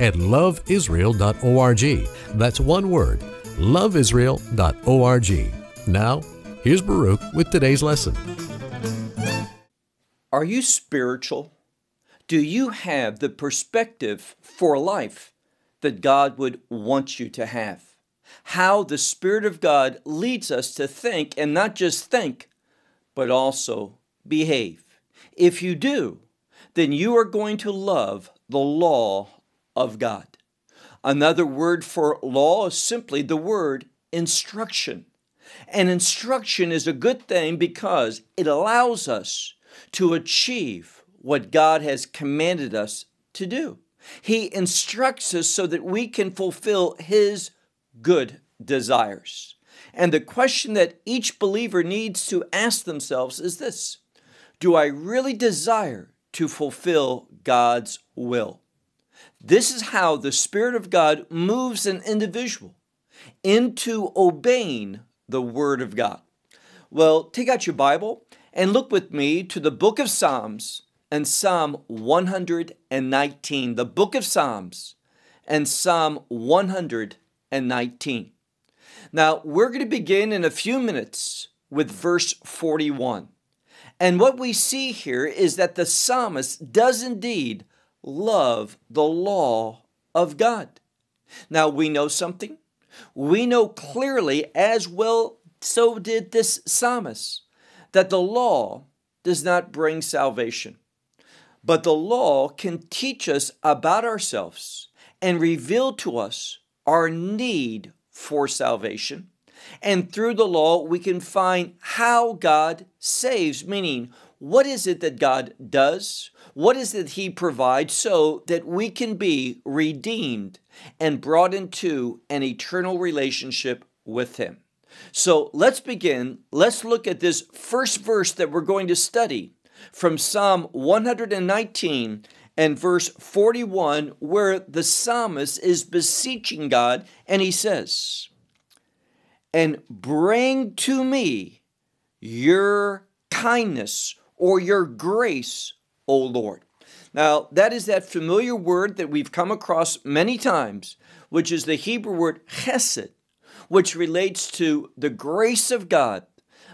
at loveisrael.org. That's one word, loveisrael.org. Now, here's Baruch with today's lesson. Are you spiritual? Do you have the perspective for life that God would want you to have? How the Spirit of God leads us to think and not just think, but also behave. If you do, then you are going to love the law of God. Another word for law is simply the word instruction. And instruction is a good thing because it allows us to achieve what God has commanded us to do. He instructs us so that we can fulfill His good desires. And the question that each believer needs to ask themselves is this Do I really desire to fulfill God's will? This is how the Spirit of God moves an individual into obeying the Word of God. Well, take out your Bible and look with me to the book of Psalms and Psalm 119. The book of Psalms and Psalm 119. Now, we're going to begin in a few minutes with verse 41. And what we see here is that the psalmist does indeed love the law of God. Now, we know something. We know clearly, as well, so did this psalmist, that the law does not bring salvation. But the law can teach us about ourselves and reveal to us our need for salvation. And through the law, we can find how God saves, meaning, what is it that God does? What is it He provides so that we can be redeemed and brought into an eternal relationship with Him? So let's begin. Let's look at this first verse that we're going to study from Psalm 119 and verse 41, where the psalmist is beseeching God, and he says, And bring to me your kindness or your grace, O Lord. Now, that is that familiar word that we've come across many times, which is the Hebrew word chesed, which relates to the grace of God,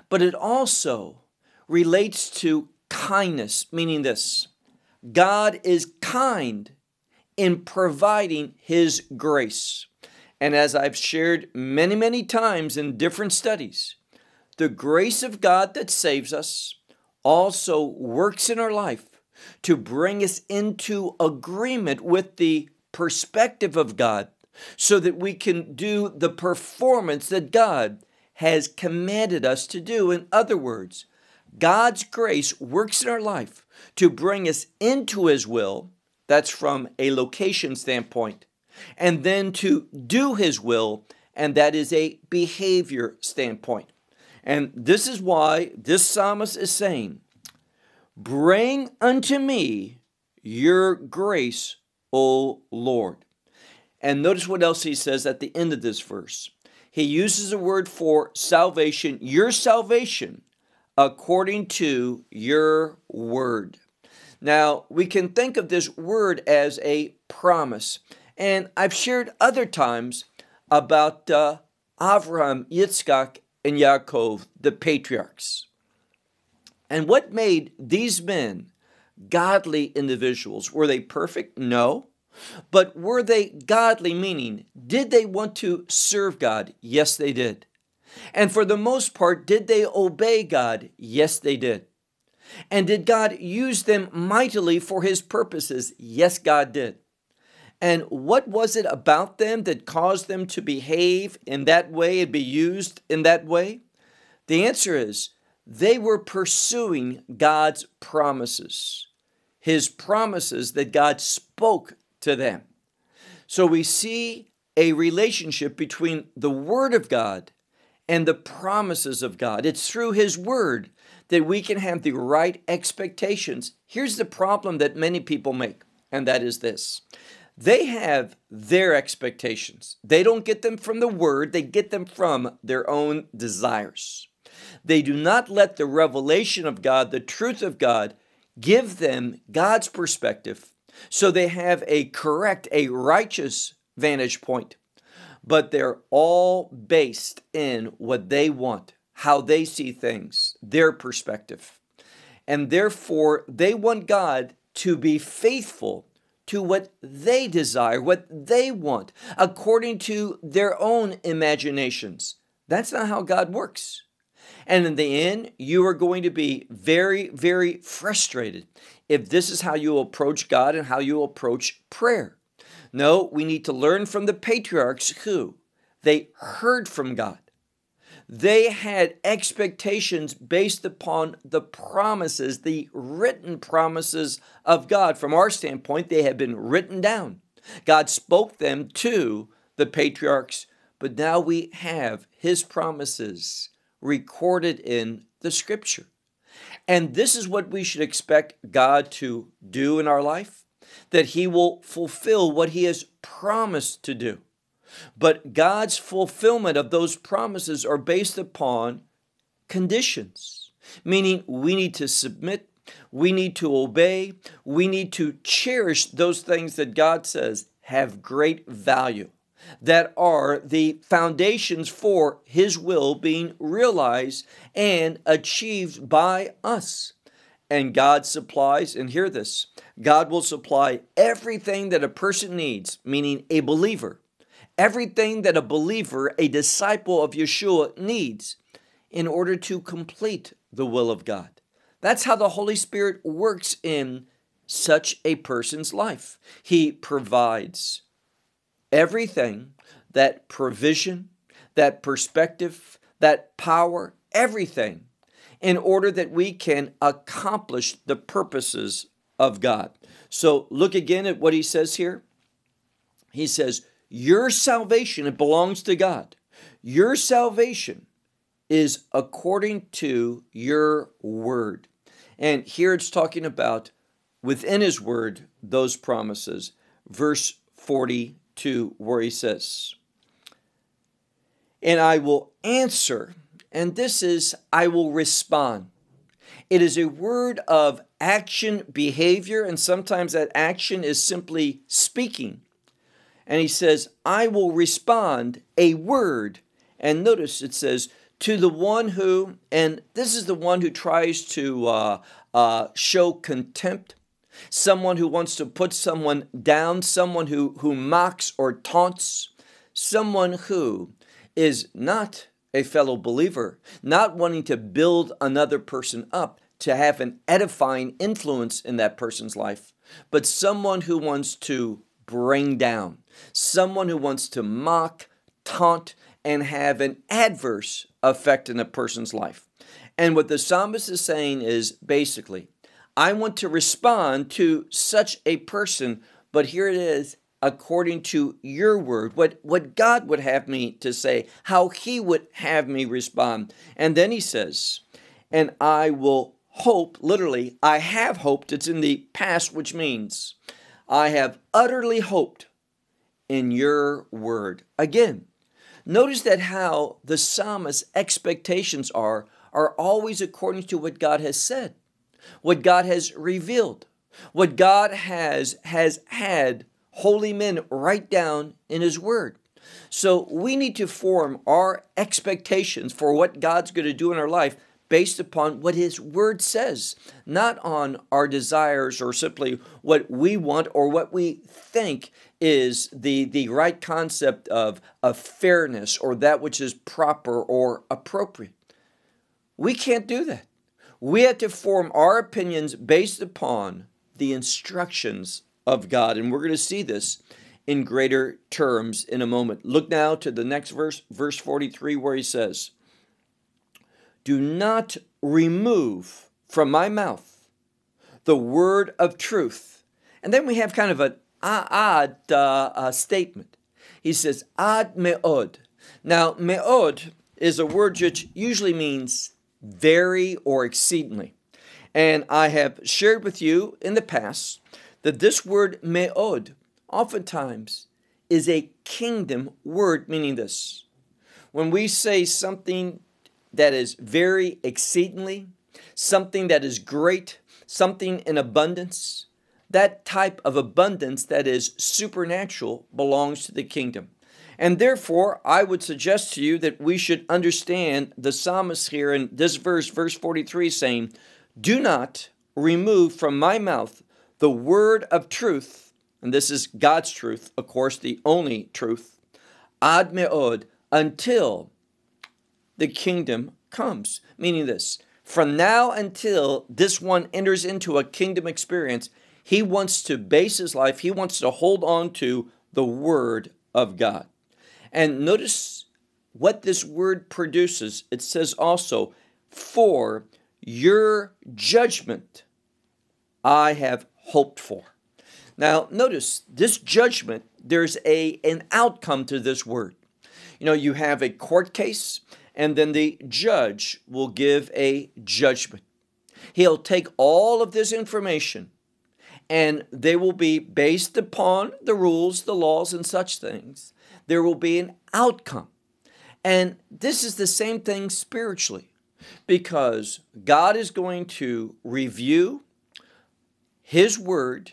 but it also relates to kindness, meaning this God is kind in providing His grace. And as I've shared many, many times in different studies, the grace of God that saves us also works in our life to bring us into agreement with the perspective of God so that we can do the performance that God has commanded us to do. In other words, God's grace works in our life to bring us into His will. That's from a location standpoint. And then to do His will, and that is a behavior standpoint. And this is why this psalmist is saying, Bring unto me your grace, O Lord. And notice what else he says at the end of this verse. He uses a word for salvation, your salvation, according to your word. Now, we can think of this word as a promise. And I've shared other times about uh, Avraham, Yitzchak, and Yaakov, the patriarchs. And what made these men godly individuals? Were they perfect? No. But were they godly, meaning, did they want to serve God? Yes, they did. And for the most part, did they obey God? Yes, they did. And did God use them mightily for his purposes? Yes, God did. And what was it about them that caused them to behave in that way and be used in that way? The answer is they were pursuing God's promises, his promises that God spoke to them. So we see a relationship between the Word of God and the promises of God. It's through His Word that we can have the right expectations. Here's the problem that many people make, and that is this they have their expectations. They don't get them from the Word, they get them from their own desires. They do not let the revelation of God, the truth of God, give them God's perspective so they have a correct, a righteous vantage point. But they're all based in what they want, how they see things, their perspective. And therefore, they want God to be faithful to what they desire, what they want, according to their own imaginations. That's not how God works. And in the end, you are going to be very, very frustrated if this is how you approach God and how you approach prayer. No, we need to learn from the patriarchs who they heard from God. They had expectations based upon the promises, the written promises of God. From our standpoint, they had been written down. God spoke them to the patriarchs, but now we have his promises recorded in the scripture. And this is what we should expect God to do in our life that he will fulfill what he has promised to do. But God's fulfillment of those promises are based upon conditions, meaning we need to submit, we need to obey, we need to cherish those things that God says have great value, that are the foundations for His will being realized and achieved by us. And God supplies, and hear this God will supply everything that a person needs, meaning a believer everything that a believer, a disciple of Yeshua, needs in order to complete the will of God. That's how the Holy Spirit works in such a person's life. He provides everything that provision, that perspective, that power, everything in order that we can accomplish the purposes of God. So look again at what he says here. He says, your salvation, it belongs to God. Your salvation is according to your word. And here it's talking about within his word those promises. Verse 42, where he says, And I will answer, and this is, I will respond. It is a word of action, behavior, and sometimes that action is simply speaking and he says, I will respond a word. And notice it says, to the one who, and this is the one who tries to uh, uh, show contempt, someone who wants to put someone down, someone who, who mocks or taunts, someone who is not a fellow believer, not wanting to build another person up, to have an edifying influence in that person's life, but someone who wants to bring down, someone who wants to mock, taunt, and have an adverse effect in a person's life. And what the psalmist is saying is basically, I want to respond to such a person, but here it is according to your word, what, what God would have me to say, how He would have me respond. And then He says, and I will hope, literally, I have hoped, it's in the past, which means I have utterly hoped in your word. Again, notice that how the psalmist's expectations are are always according to what God has said, what God has revealed, what God has has had holy men write down in his word. So we need to form our expectations for what God's going to do in our life based upon what His Word says, not on our desires or simply what we want or what we think is the, the right concept of, of fairness or that which is proper or appropriate. We can't do that. We have to form our opinions based upon the instructions of God. And we're going to see this in greater terms in a moment. Look now to the next verse, verse 43, where he says, do not remove from my mouth the word of truth. And then we have kind of an odd uh, uh, statement. He says, ad me'od. Now, me'od is a word which usually means very or exceedingly. And I have shared with you in the past that this word me'od oftentimes is a kingdom word, meaning this. When we say something that is very exceedingly, something that is great, something in abundance, that type of abundance that is supernatural belongs to the kingdom. And therefore, I would suggest to you that we should understand the psalmist here in this verse, verse 43, saying, Do not remove from my mouth the word of truth, and this is God's truth, of course, the only truth, ad me'od, until the kingdom comes. Meaning this, from now until this one enters into a kingdom experience, he wants to base his life, he wants to hold on to the word of God. And notice what this word produces. It says also, for your judgment I have hoped for. Now, notice this judgment, there's a an outcome to this word. You know, you have a court case, and then the judge will give a judgment. He'll take all of this information and they will be based upon the rules, the laws, and such things there will be an outcome. And this is the same thing spiritually because God is going to review His Word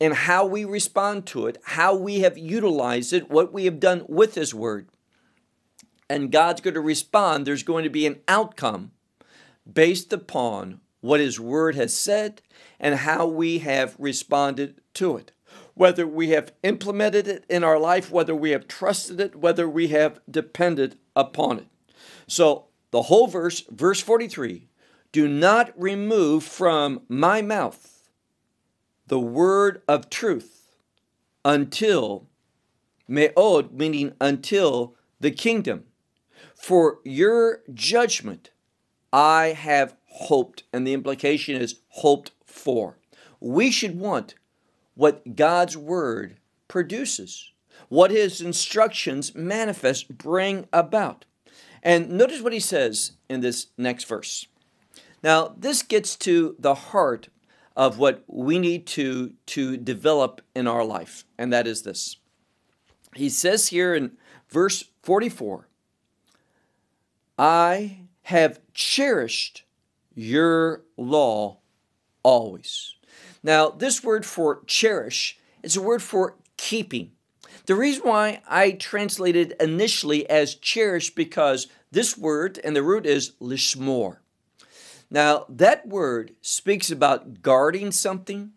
and how we respond to it, how we have utilized it, what we have done with His Word. And God's going to respond. There's going to be an outcome based upon what His Word has said and how we have responded to it whether we have implemented it in our life, whether we have trusted it, whether we have depended upon it. So, the whole verse, verse 43 do not remove from my mouth the word of truth until, me'od, meaning until the kingdom. For your judgment I have hoped, and the implication is hoped for. We should want what God's Word produces, what His instructions manifest, bring about. And notice what he says in this next verse. Now, this gets to the heart of what we need to, to develop in our life, and that is this. He says here in verse 44 I have cherished your law always. Now, this word for cherish is a word for keeping. The reason why I translated initially as cherish because this word and the root is lishmor. Now, that word speaks about guarding something,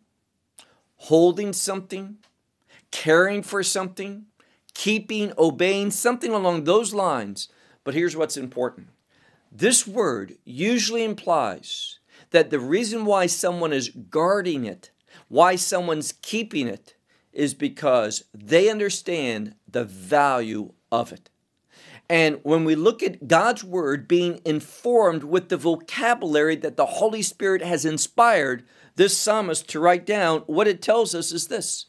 holding something, caring for something, keeping, obeying, something along those lines. But here's what's important this word usually implies that the reason why someone is guarding it, why someone's keeping it, is because they understand the value of it. And when we look at God's word being informed with the vocabulary that the Holy Spirit has inspired this psalmist to write down, what it tells us is this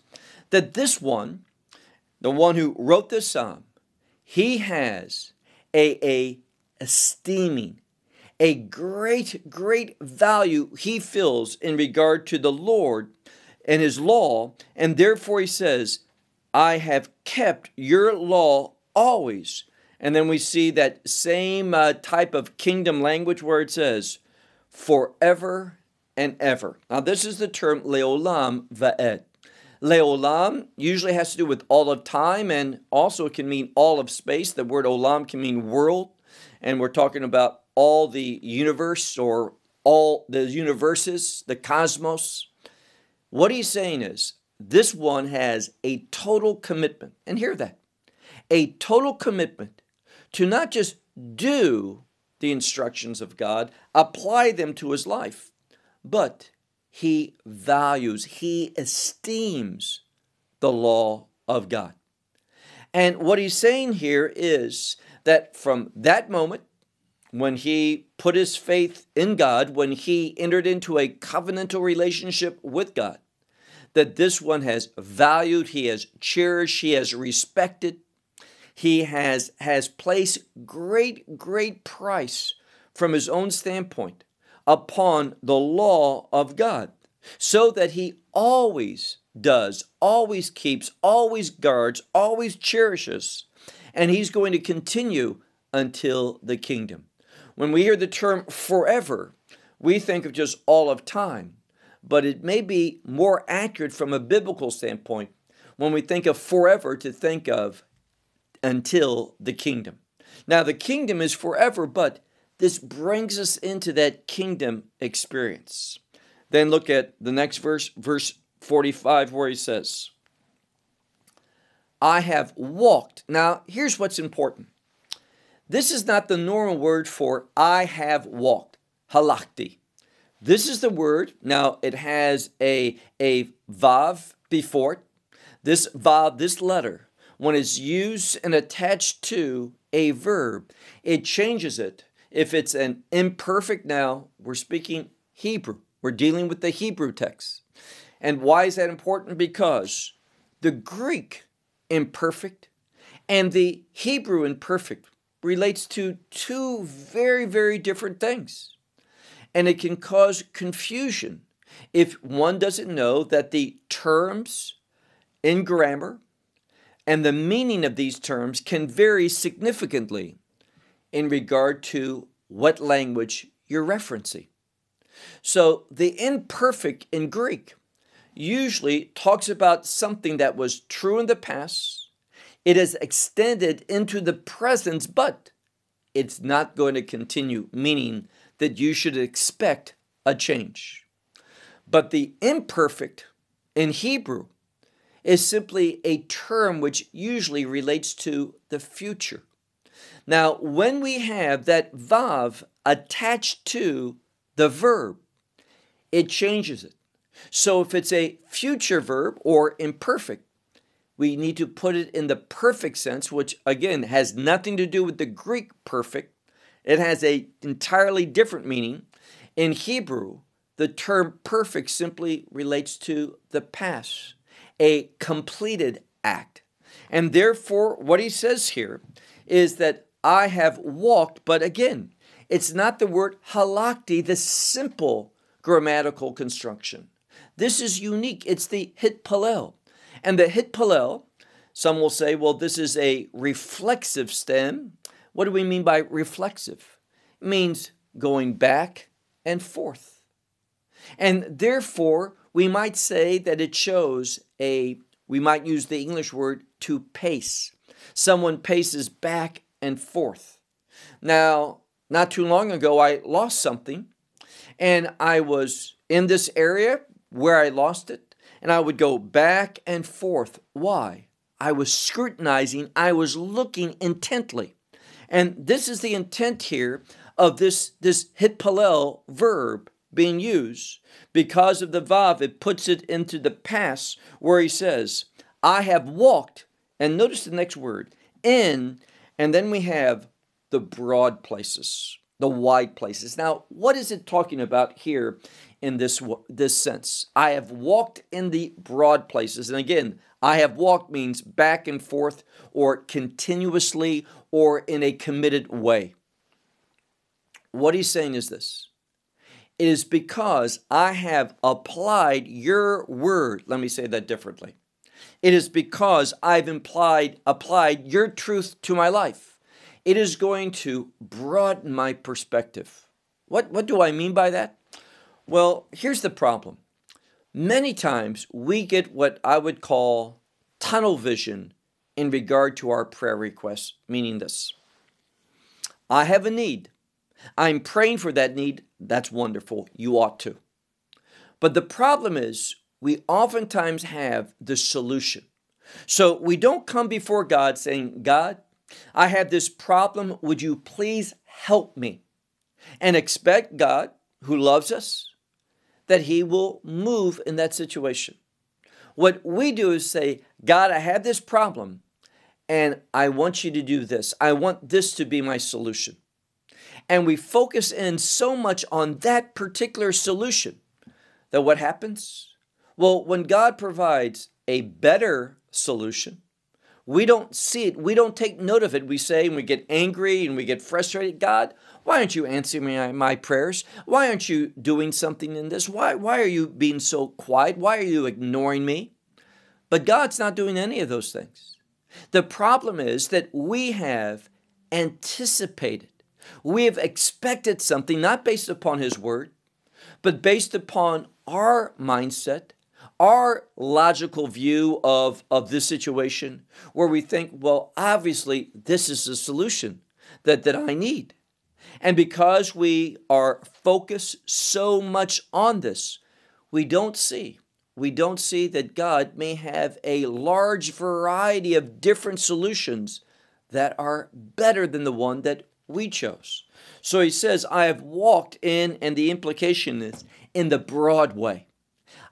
that this one, the one who wrote this psalm, he has a, a esteeming, a great, great value he feels in regard to the Lord and his law. And therefore he says, I have kept your law always. And then we see that same uh, type of kingdom language where it says, forever and ever. Now, this is the term leolam va'ed. Leolam usually has to do with all of time and also it can mean all of space. The word olam can mean world. And we're talking about all the universe or all the universes, the cosmos. What he's saying is this one has a total commitment, and hear that a total commitment to not just do the instructions of God, apply them to his life, but he values, he esteems the law of God. And what he's saying here is that from that moment, when he put his faith in God, when he entered into a covenantal relationship with God, that this one has valued, he has cherished, he has respected, He has, has placed great, great price from his own standpoint upon the law of God, so that he always does, always keeps, always guards, always cherishes, and he's going to continue until the kingdom. When we hear the term forever, we think of just all of time, but it may be more accurate from a biblical standpoint when we think of forever to think of until the kingdom. Now, the kingdom is forever, but this brings us into that kingdom experience. Then look at the next verse, verse 45, where he says, I have walked. Now, here's what's important. This is not the normal word for I have walked, halakti. This is the word. Now, it has a, a vav before it. This vav, this letter, when it's used and attached to a verb, it changes it. If it's an imperfect now, we're speaking Hebrew. We're dealing with the Hebrew text. And why is that important? Because the Greek imperfect and the Hebrew imperfect relates to two very, very different things. And it can cause confusion if one doesn't know that the terms in grammar and the meaning of these terms can vary significantly in regard to what language you're referencing. So the imperfect in Greek usually talks about something that was true in the past. It has extended into the present, but it's not going to continue, meaning that you should expect a change. But the imperfect in Hebrew is simply a term which usually relates to the future. Now, when we have that vav attached to the verb, it changes it. So if it's a future verb or imperfect, we need to put it in the perfect sense, which again has nothing to do with the Greek perfect. It has a entirely different meaning. In Hebrew, the term perfect simply relates to the past, a completed act. And therefore, what he says here is that I have walked, but again, it's not the word halakti, the simple grammatical construction. This is unique. It's the hitpalel. And the hitpalel, some will say, well, this is a reflexive stem. What do we mean by reflexive? It means going back and forth. And therefore, we might say that it shows a, we might use the English word to pace. Someone paces back and forth. Now, not too long ago, I lost something, and I was in this area where I lost it, and I would go back and forth. Why? I was scrutinizing, I was looking intently. And this is the intent here of this, this hitpalel verb being used. Because of the vav, it puts it into the past where he says, I have walked, and notice the next word, in, and then we have the broad places, the wide places. Now, what is it talking about here in this, this sense. I have walked in the broad places. And again, I have walked means back and forth or continuously or in a committed way. What he's saying is this it is because I have applied your word. Let me say that differently. It is because I've implied, applied your truth to my life. It is going to broaden my perspective. What, what do I mean by that? Well, here's the problem. Many times we get what I would call tunnel vision in regard to our prayer requests, meaning this I have a need. I'm praying for that need. That's wonderful. You ought to. But the problem is, we oftentimes have the solution. So we don't come before God saying, God, I have this problem. Would you please help me? And expect God, who loves us, that He will move in that situation. What we do is say, God, I have this problem and I want you to do this. I want this to be my solution. And we focus in so much on that particular solution that what happens? Well, when God provides a better solution, We don't see it. We don't take note of it. We say and we get angry and we get frustrated. God, why aren't you answering my, my prayers? Why aren't you doing something in this? Why, why are you being so quiet? Why are you ignoring me? But God's not doing any of those things. The problem is that we have anticipated, we have expected something not based upon His word, but based upon our mindset, our logical view of, of this situation, where we think, well, obviously, this is the solution that, that I need. And because we are focused so much on this, we don't see. We don't see that God may have a large variety of different solutions that are better than the one that we chose. So he says, I have walked in, and the implication is in the broad way.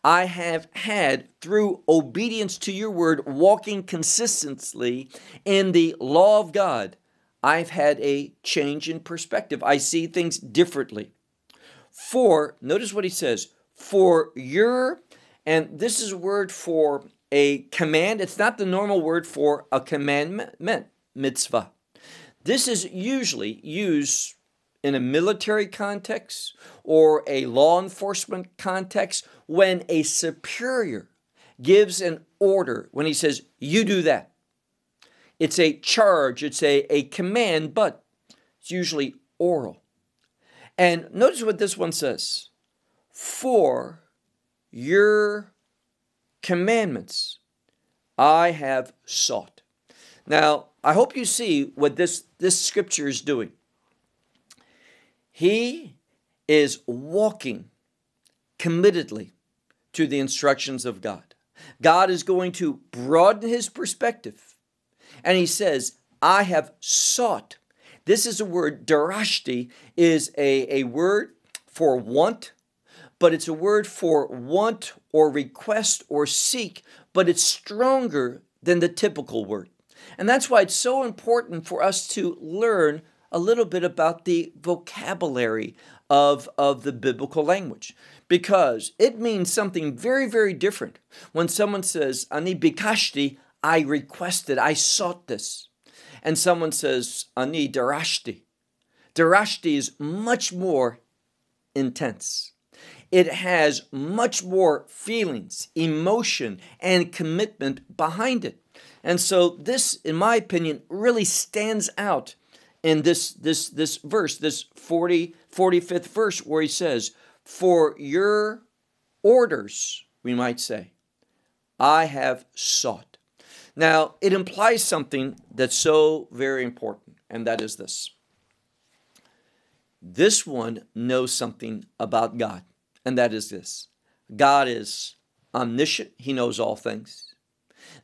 I have had, through obedience to your word, walking consistently in the law of God, I've had a change in perspective. I see things differently. For, notice what he says, for your, and this is a word for a command. It's not the normal word for a commandment, mitzvah. This is usually used in a military context or a law enforcement context when a superior gives an order, when he says, You do that. It's a charge, it's a, a command, but it's usually oral. And notice what this one says For your commandments I have sought. Now, I hope you see what this, this scripture is doing. He is walking committedly to the instructions of God. God is going to broaden his perspective. And he says, I have sought. This is a word, darashti is a, a word for want, but it's a word for want or request or seek, but it's stronger than the typical word. And that's why it's so important for us to learn a little bit about the vocabulary of, of the biblical language because it means something very, very different. When someone says, Ani bikashti, I requested, I sought this. And someone says, Ani darashti. Darashti is much more intense. It has much more feelings, emotion, and commitment behind it. And so this, in my opinion, really stands out in this this this verse, this 40, 45th verse, where he says, For your orders, we might say, I have sought. Now, it implies something that's so very important, and that is this. This one knows something about God, and that is this God is omniscient, He knows all things.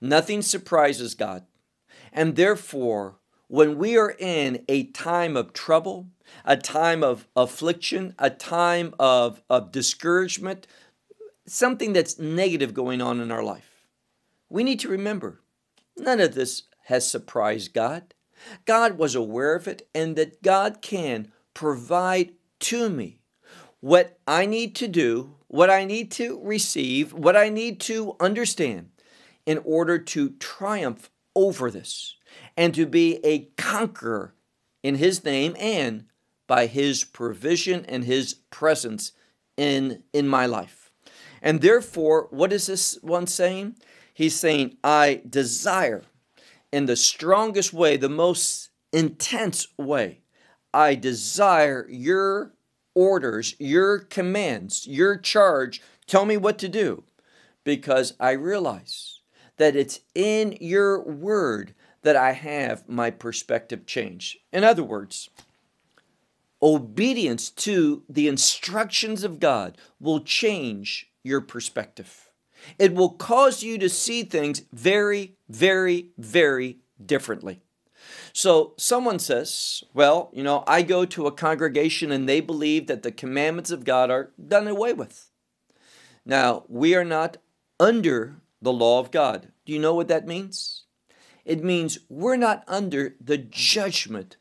Nothing surprises God. And therefore, when we are in a time of trouble, a time of affliction, a time of, of discouragement, something that's negative going on in our life, we need to remember none of this has surprised God. God was aware of it, and that God can provide to me what I need to do, what I need to receive, what I need to understand in order to triumph over this and to be a conqueror in His name and by His provision and His presence in, in my life. And therefore, what is this one saying? He's saying, I desire in the strongest way, the most intense way, I desire your orders, your commands, your charge. Tell me what to do because I realize that it's in your word that I have my perspective change. In other words, obedience to the instructions of God will change your perspective. It will cause you to see things very, very, very differently. So someone says, Well, you know, I go to a congregation and they believe that the commandments of God are done away with. Now, we are not under the law of God. Do you know what that means? It means we're not under the judgment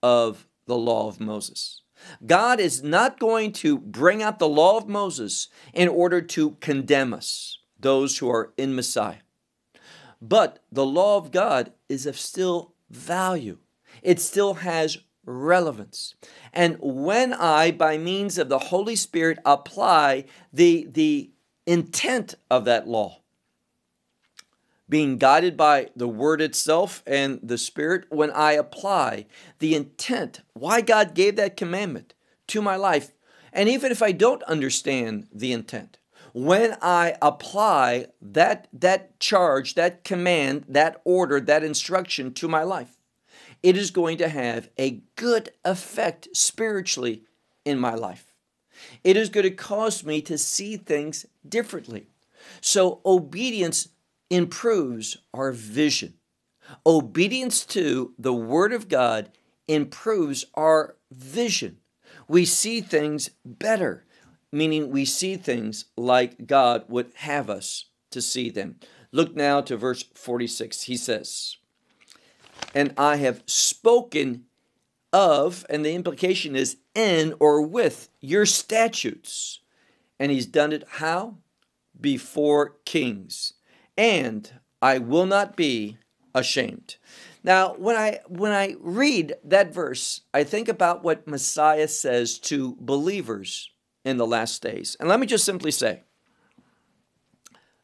of the law of Moses. God is not going to bring out the law of Moses in order to condemn us, those who are in Messiah. But the law of God is of still value. It still has relevance. And when I, by means of the Holy Spirit, apply the, the intent of that law, being guided by the Word itself and the Spirit, when I apply the intent, why God gave that commandment to my life, and even if I don't understand the intent, when I apply that, that charge, that command, that order, that instruction to my life, it is going to have a good effect spiritually in my life. It is going to cause me to see things differently. So, obedience improves our vision. Obedience to the Word of God improves our vision. We see things better, meaning we see things like God would have us to see them. Look now to verse 46. He says, and I have spoken of, and the implication is in or with your statutes. And he's done it how? Before kings. And I will not be ashamed. Now, when I when I read that verse, I think about what Messiah says to believers in the last days. And let me just simply say,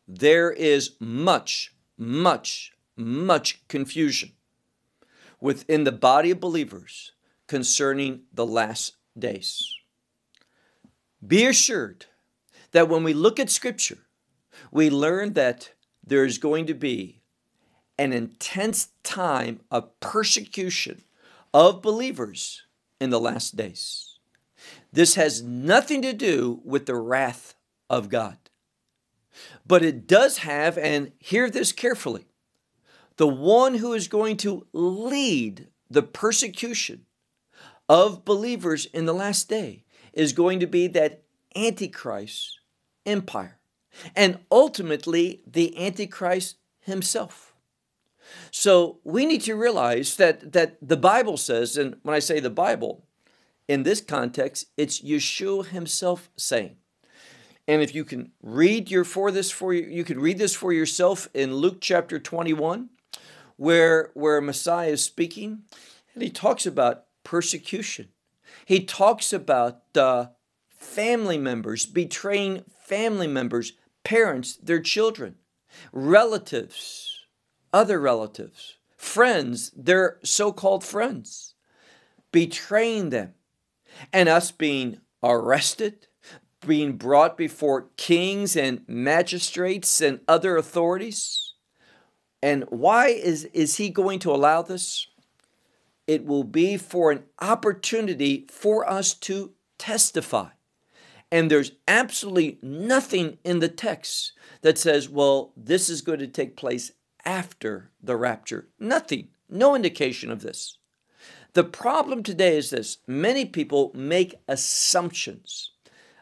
there is much, much, much confusion within the body of believers concerning the last days. Be assured that when we look at Scripture, we learn that there is going to be an intense time of persecution of believers in the last days. This has nothing to do with the wrath of God. But it does have, and hear this carefully, the one who is going to lead the persecution of believers in the last day is going to be that Antichrist empire and ultimately the Antichrist himself. So we need to realize that, that the Bible says, and when I say the Bible, in this context, it's Yeshua himself saying. And if you can read your for this for you, you can read this for yourself in Luke chapter 21 where, where Messiah is speaking, and he talks about persecution. He talks about uh, family members betraying family members, parents, their children, relatives, other relatives, friends, their so called friends, betraying them, and us being arrested, being brought before kings and magistrates and other authorities and why is, is he going to allow this? It will be for an opportunity for us to testify. And there's absolutely nothing in the text that says, well, this is going to take place after the rapture. Nothing, no indication of this. The problem today is this many people make assumptions,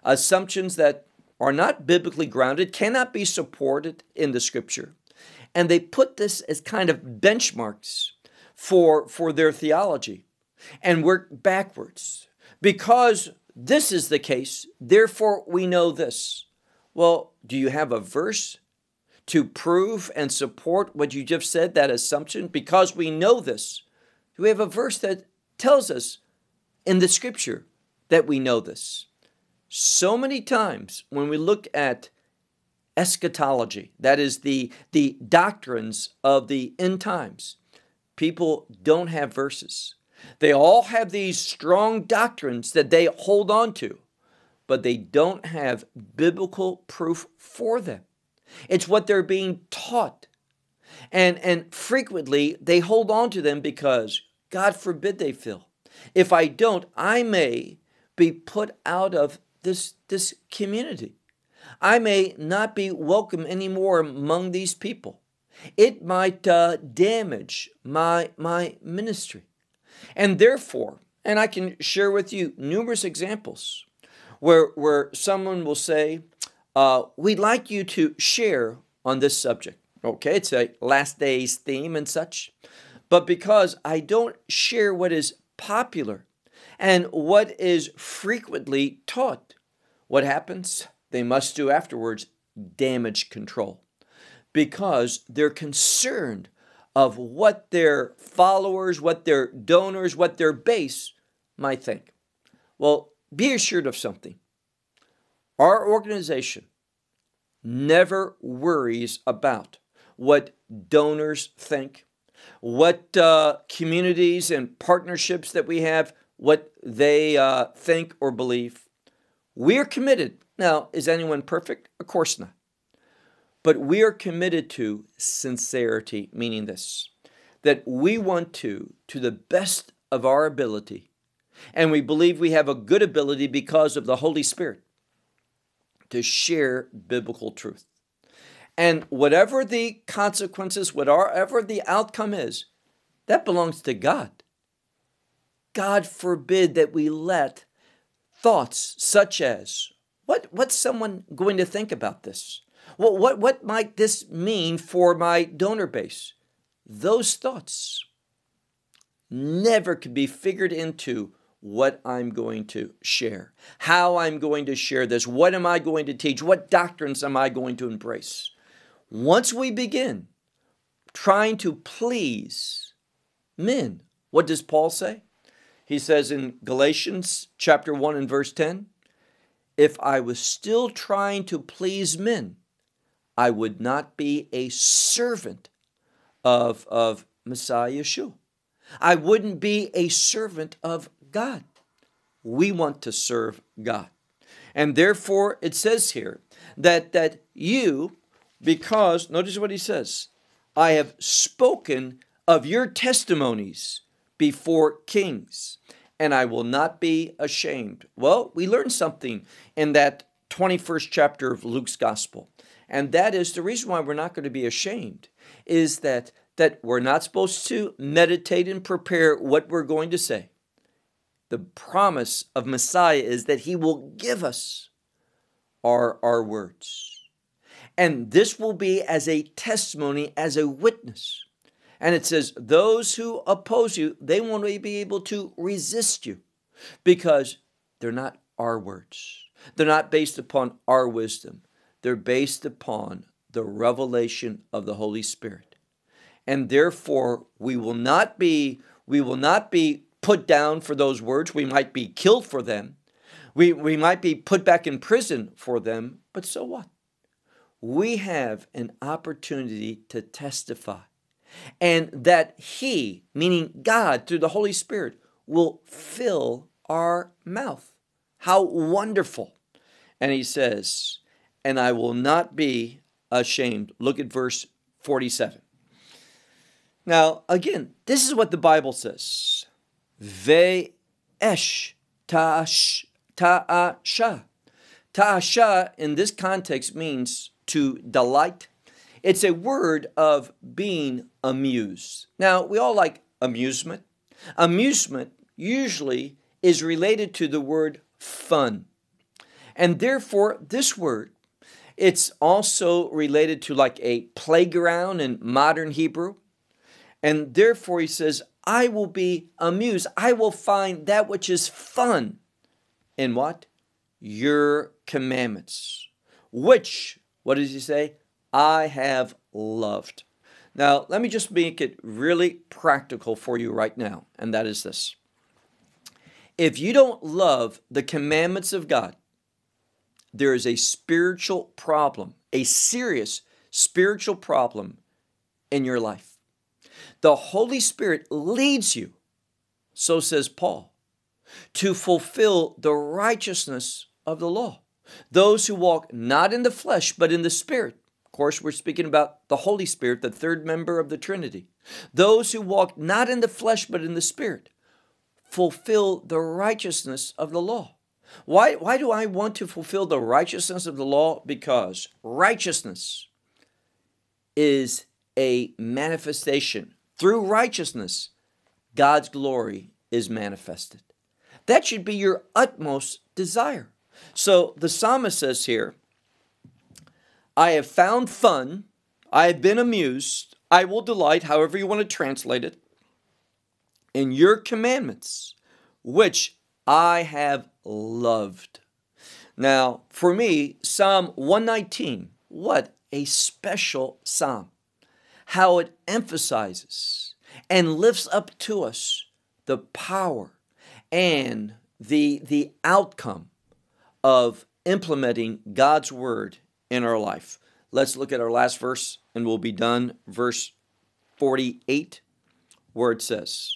assumptions that are not biblically grounded, cannot be supported in the scripture and they put this as kind of benchmarks for, for their theology and work backwards. Because this is the case, therefore we know this. Well, do you have a verse to prove and support what you just said, that assumption? Because we know this. Do we have a verse that tells us in the scripture that we know this? So many times when we look at eschatology, that is the, the doctrines of the end times. People don't have verses. They all have these strong doctrines that they hold on to, but they don't have biblical proof for them. It's what they're being taught. And, and frequently they hold on to them because, God forbid they feel. If I don't, I may be put out of this, this community. I may not be welcome anymore among these people. It might uh, damage my, my ministry. And therefore, and I can share with you numerous examples where, where someone will say, uh, We'd like you to share on this subject. Okay, it's a last days theme and such. But because I don't share what is popular and what is frequently taught, what happens? they must do afterwards damage control. because they're concerned of what their followers, what their donors, what their base might think. Well, be assured of something. Our organization never worries about what donors think, what uh, communities and partnerships that we have, what they uh, think or believe. We're committed. Now, is anyone perfect? Of course not. But we are committed to sincerity, meaning this that we want to, to the best of our ability, and we believe we have a good ability because of the Holy Spirit to share biblical truth. And whatever the consequences, whatever the outcome is, that belongs to God. God forbid that we let thoughts such as, what, what's someone going to think about this? Well, what, what might this mean for my donor base? Those thoughts never could be figured into what I'm going to share, how I'm going to share this, what am I going to teach, what doctrines am I going to embrace. Once we begin trying to please men, what does Paul say? He says in Galatians chapter 1 and verse 10, if I was still trying to please men, I would not be a servant of, of Messiah Yeshua. I wouldn't be a servant of God. We want to serve God. And therefore, it says here that, that you, because, notice what he says, I have spoken of your testimonies before kings, and I will not be ashamed. Well, we learned something in that 21st chapter of Luke's gospel. And that is the reason why we're not going to be ashamed is that that we're not supposed to meditate and prepare what we're going to say the promise of Messiah is that he will give us our, our words. And this will be as a testimony, as a witness. And it says, those who oppose you, they won't be able to resist you because they're not our words. They're not based upon our wisdom. They're based upon the revelation of the Holy Spirit. And therefore, we will not be we will not be put down for those words. We might be killed for them. We, we might be put back in prison for them, but so what? We have an opportunity to testify. And that He, meaning God through the Holy Spirit, will fill our mouth. How wonderful. And He says, and I will not be ashamed. Look at verse 47. Now, again, this is what the Bible says. Ve'esh ta'ash, ta'asha. Ta'asha in this context means to delight. It's a word of being amused. Now, we all like amusement. Amusement usually is related to the word fun. And therefore, this word, it's also related to like a playground in modern Hebrew. And therefore, he says, I will be amused. I will find that which is fun in what? Your commandments. Which, what does he say? I have loved. Now, let me just make it really practical for you right now, and that is this. If you don't love the commandments of God, there is a spiritual problem, a serious spiritual problem in your life. The Holy Spirit leads you, so says Paul, to fulfill the righteousness of the law. Those who walk not in the flesh, but in the Spirit. Of course, we're speaking about the Holy Spirit, the third member of the Trinity. Those who walk not in the flesh, but in the Spirit, fulfill the righteousness of the law. Why, why do I want to fulfill the righteousness of the law? Because righteousness is a manifestation through righteousness, God's glory is manifested. That should be your utmost desire. So the psalmist says here, I have found fun, I have been amused, I will delight, however you want to translate it, in your commandments, which I have loved. Now, for me, Psalm 119, what a special psalm, how it emphasizes and lifts up to us the power and the, the outcome of implementing God's word in our life. Let's look at our last verse and we'll be done. Verse 48, where it says,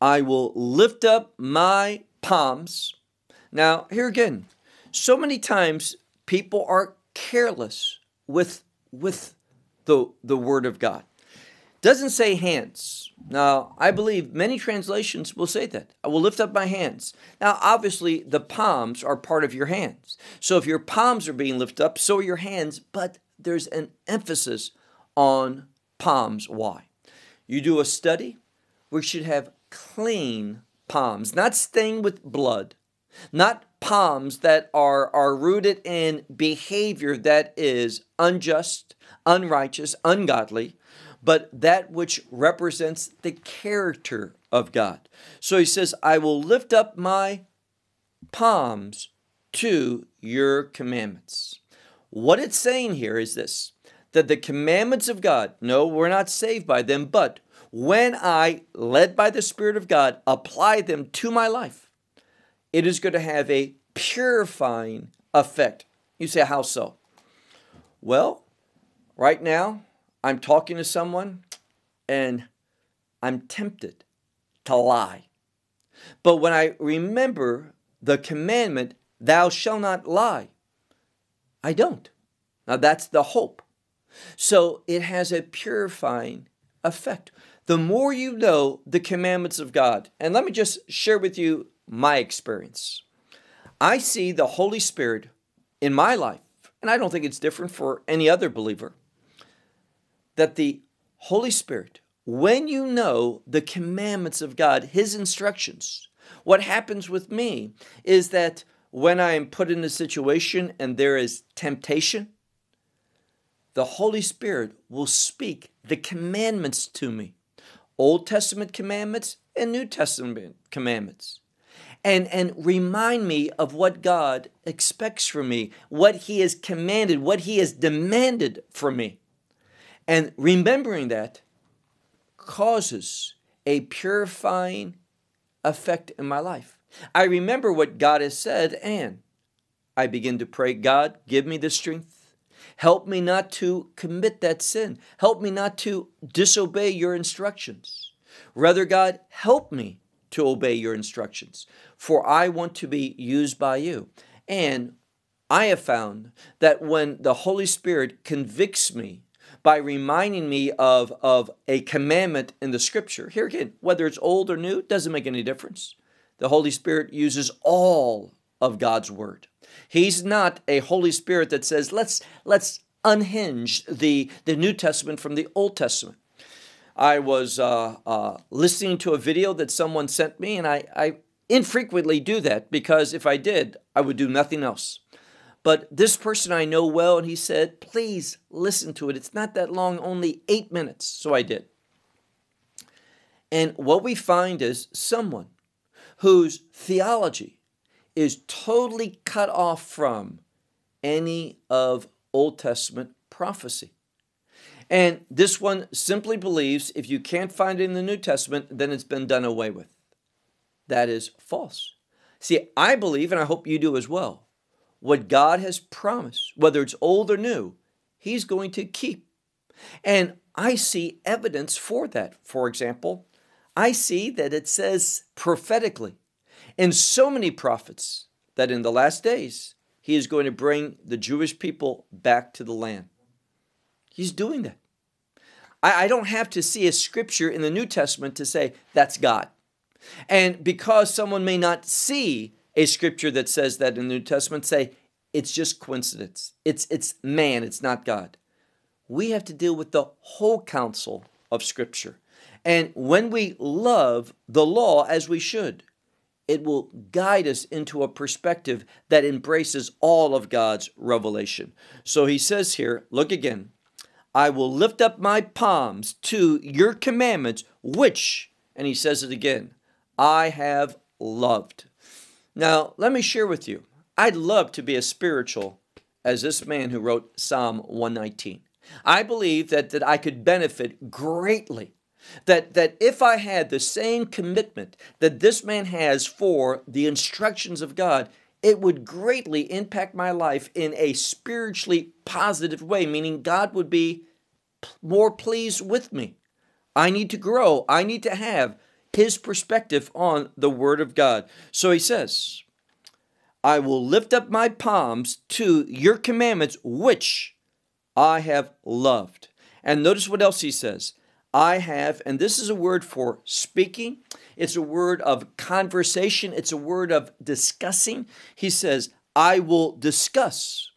I will lift up my palms. Now, here again, so many times people are careless with, with the, the word of God. Doesn't say hands. Now, I believe many translations will say that. I will lift up my hands. Now, obviously, the palms are part of your hands. So if your palms are being lifted up, so are your hands, but there's an emphasis on palms. Why? You do a study, we should have clean palms, not stained with blood, not palms that are, are rooted in behavior that is unjust, unrighteous, ungodly, but that which represents the character of God. So he says, I will lift up my palms to your commandments. What it's saying here is this that the commandments of God, no, we're not saved by them, but when I, led by the Spirit of God, apply them to my life, it is going to have a purifying effect. You say, how so? Well, right now, I'm talking to someone and I'm tempted to lie. But when I remember the commandment, thou shalt not lie, I don't. Now that's the hope. So it has a purifying effect. The more you know the commandments of God, and let me just share with you my experience. I see the Holy Spirit in my life, and I don't think it's different for any other believer, that the Holy Spirit, when you know the commandments of God, His instructions, what happens with me is that when I am put in a situation and there is temptation, the Holy Spirit will speak the commandments to me Old Testament commandments and New Testament commandments. And, and remind me of what God expects from me, what He has commanded, what He has demanded from me. And remembering that causes a purifying effect in my life. I remember what God has said, and I begin to pray, God, give me the strength. Help me not to commit that sin. Help me not to disobey your instructions. Rather, God, help me to obey your instructions, for I want to be used by you. And I have found that when the Holy Spirit convicts me by reminding me of, of a commandment in the scripture. Here again, whether it's old or new, doesn't make any difference. The Holy Spirit uses all of God's word. He's not a Holy Spirit that says, let's, let's unhinge the, the New Testament from the Old Testament. I was uh, uh, listening to a video that someone sent me, and I, I infrequently do that because if I did, I would do nothing else. But this person I know well, and he said, please listen to it. It's not that long, only eight minutes. So I did. And what we find is someone whose theology is totally cut off from any of Old Testament prophecy. And this one simply believes if you can't find it in the New Testament, then it's been done away with. That is false. See, I believe, and I hope you do as well, what God has promised, whether it's old or new, He's going to keep. And I see evidence for that. For example, I see that it says prophetically in so many prophets that in the last days, He is going to bring the Jewish people back to the land. He's doing that. I, I don't have to see a scripture in the New Testament to say that's God. And because someone may not see a scripture that says that in the New Testament say it's just coincidence. It's it's man, it's not God. We have to deal with the whole counsel of scripture. And when we love the law as we should, it will guide us into a perspective that embraces all of God's revelation. So he says here, look again, I will lift up my palms to your commandments, which, and he says it again, I have loved. Now, let me share with you. I'd love to be as spiritual as this man who wrote Psalm 119. I believe that, that I could benefit greatly. That, that if I had the same commitment that this man has for the instructions of God, it would greatly impact my life in a spiritually positive way, meaning God would be more pleased with me. I need to grow. I need to have his perspective on the Word of God. So he says, I will lift up my palms to your commandments, which I have loved. And notice what else he says. I have, and this is a word for speaking, it's a word of conversation, it's a word of discussing. He says, I will discuss.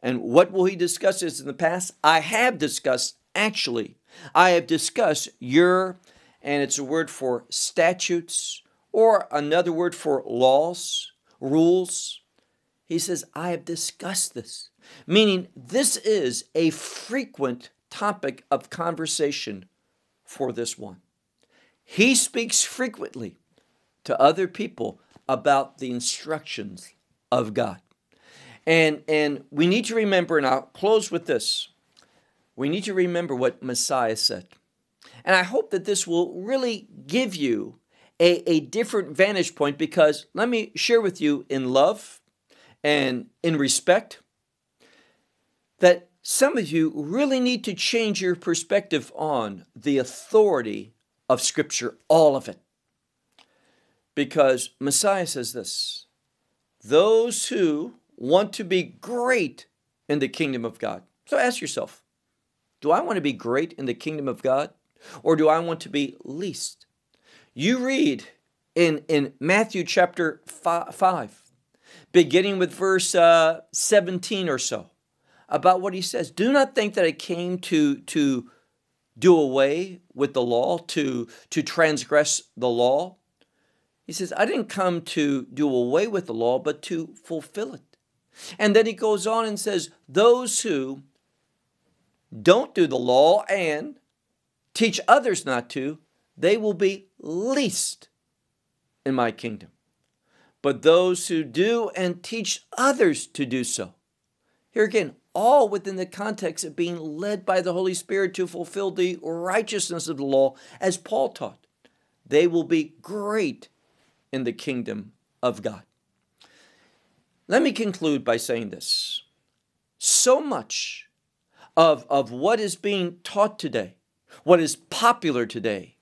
And what will he discuss is in the past? I have discussed, actually, I have discussed your, and it's a word for statutes, or another word for laws, rules. He says, I have discussed this, meaning this is a frequent topic of conversation for this one. He speaks frequently to other people about the instructions of God. And, and we need to remember, and I'll close with this we need to remember what Messiah said. And I hope that this will really give you a, a different vantage point because let me share with you in love and in respect that some of you really need to change your perspective on the authority of Scripture, all of it. Because Messiah says this those who want to be great in the kingdom of God. So ask yourself do I want to be great in the kingdom of God or do I want to be least? You read in, in Matthew chapter 5, beginning with verse uh, 17 or so, about what he says. Do not think that I came to, to do away with the law, to, to transgress the law. He says, I didn't come to do away with the law, but to fulfill it. And then he goes on and says, Those who don't do the law and teach others not to, they will be least in my kingdom. But those who do and teach others to do so. Here again, all within the context of being led by the Holy Spirit to fulfill the righteousness of the law, as Paul taught. They will be great in the kingdom of God. Let me conclude by saying this. So much of, of what is being taught today, what is popular today,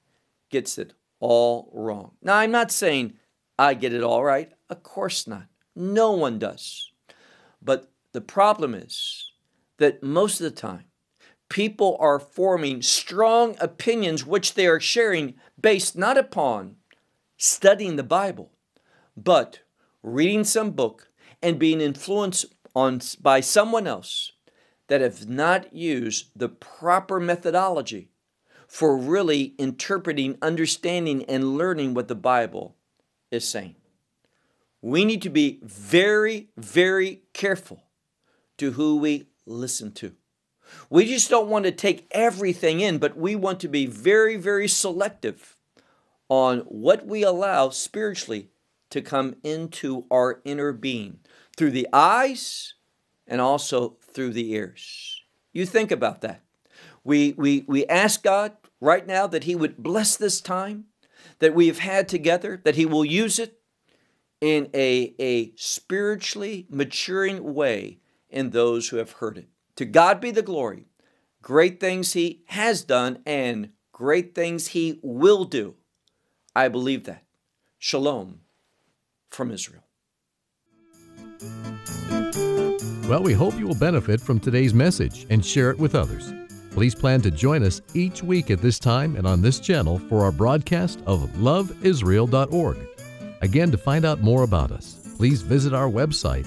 gets it all wrong. Now, I'm not saying I get it all right. Of course not. No one does. But the problem is that most of the time, people are forming strong opinions which they are sharing based not upon studying the Bible, but reading some book and being influenced on by someone else that have not used the proper methodology for really interpreting, understanding, and learning what the Bible is saying. We need to be very, very careful to who we listen to. We just don't want to take everything in, but we want to be very, very selective on what we allow spiritually to come into our inner being through the eyes and also through the ears. You think about that. We, we, we ask God right now that He would bless this time that we have had together, that He will use it in a, a spiritually maturing way in those who have heard it. To God be the glory. Great things He has done and great things He will do. I believe that. Shalom from Israel. Well, we hope you will benefit from today's message and share it with others. Please plan to join us each week at this time and on this channel for our broadcast of loveisrael.org. Again, to find out more about us, please visit our website,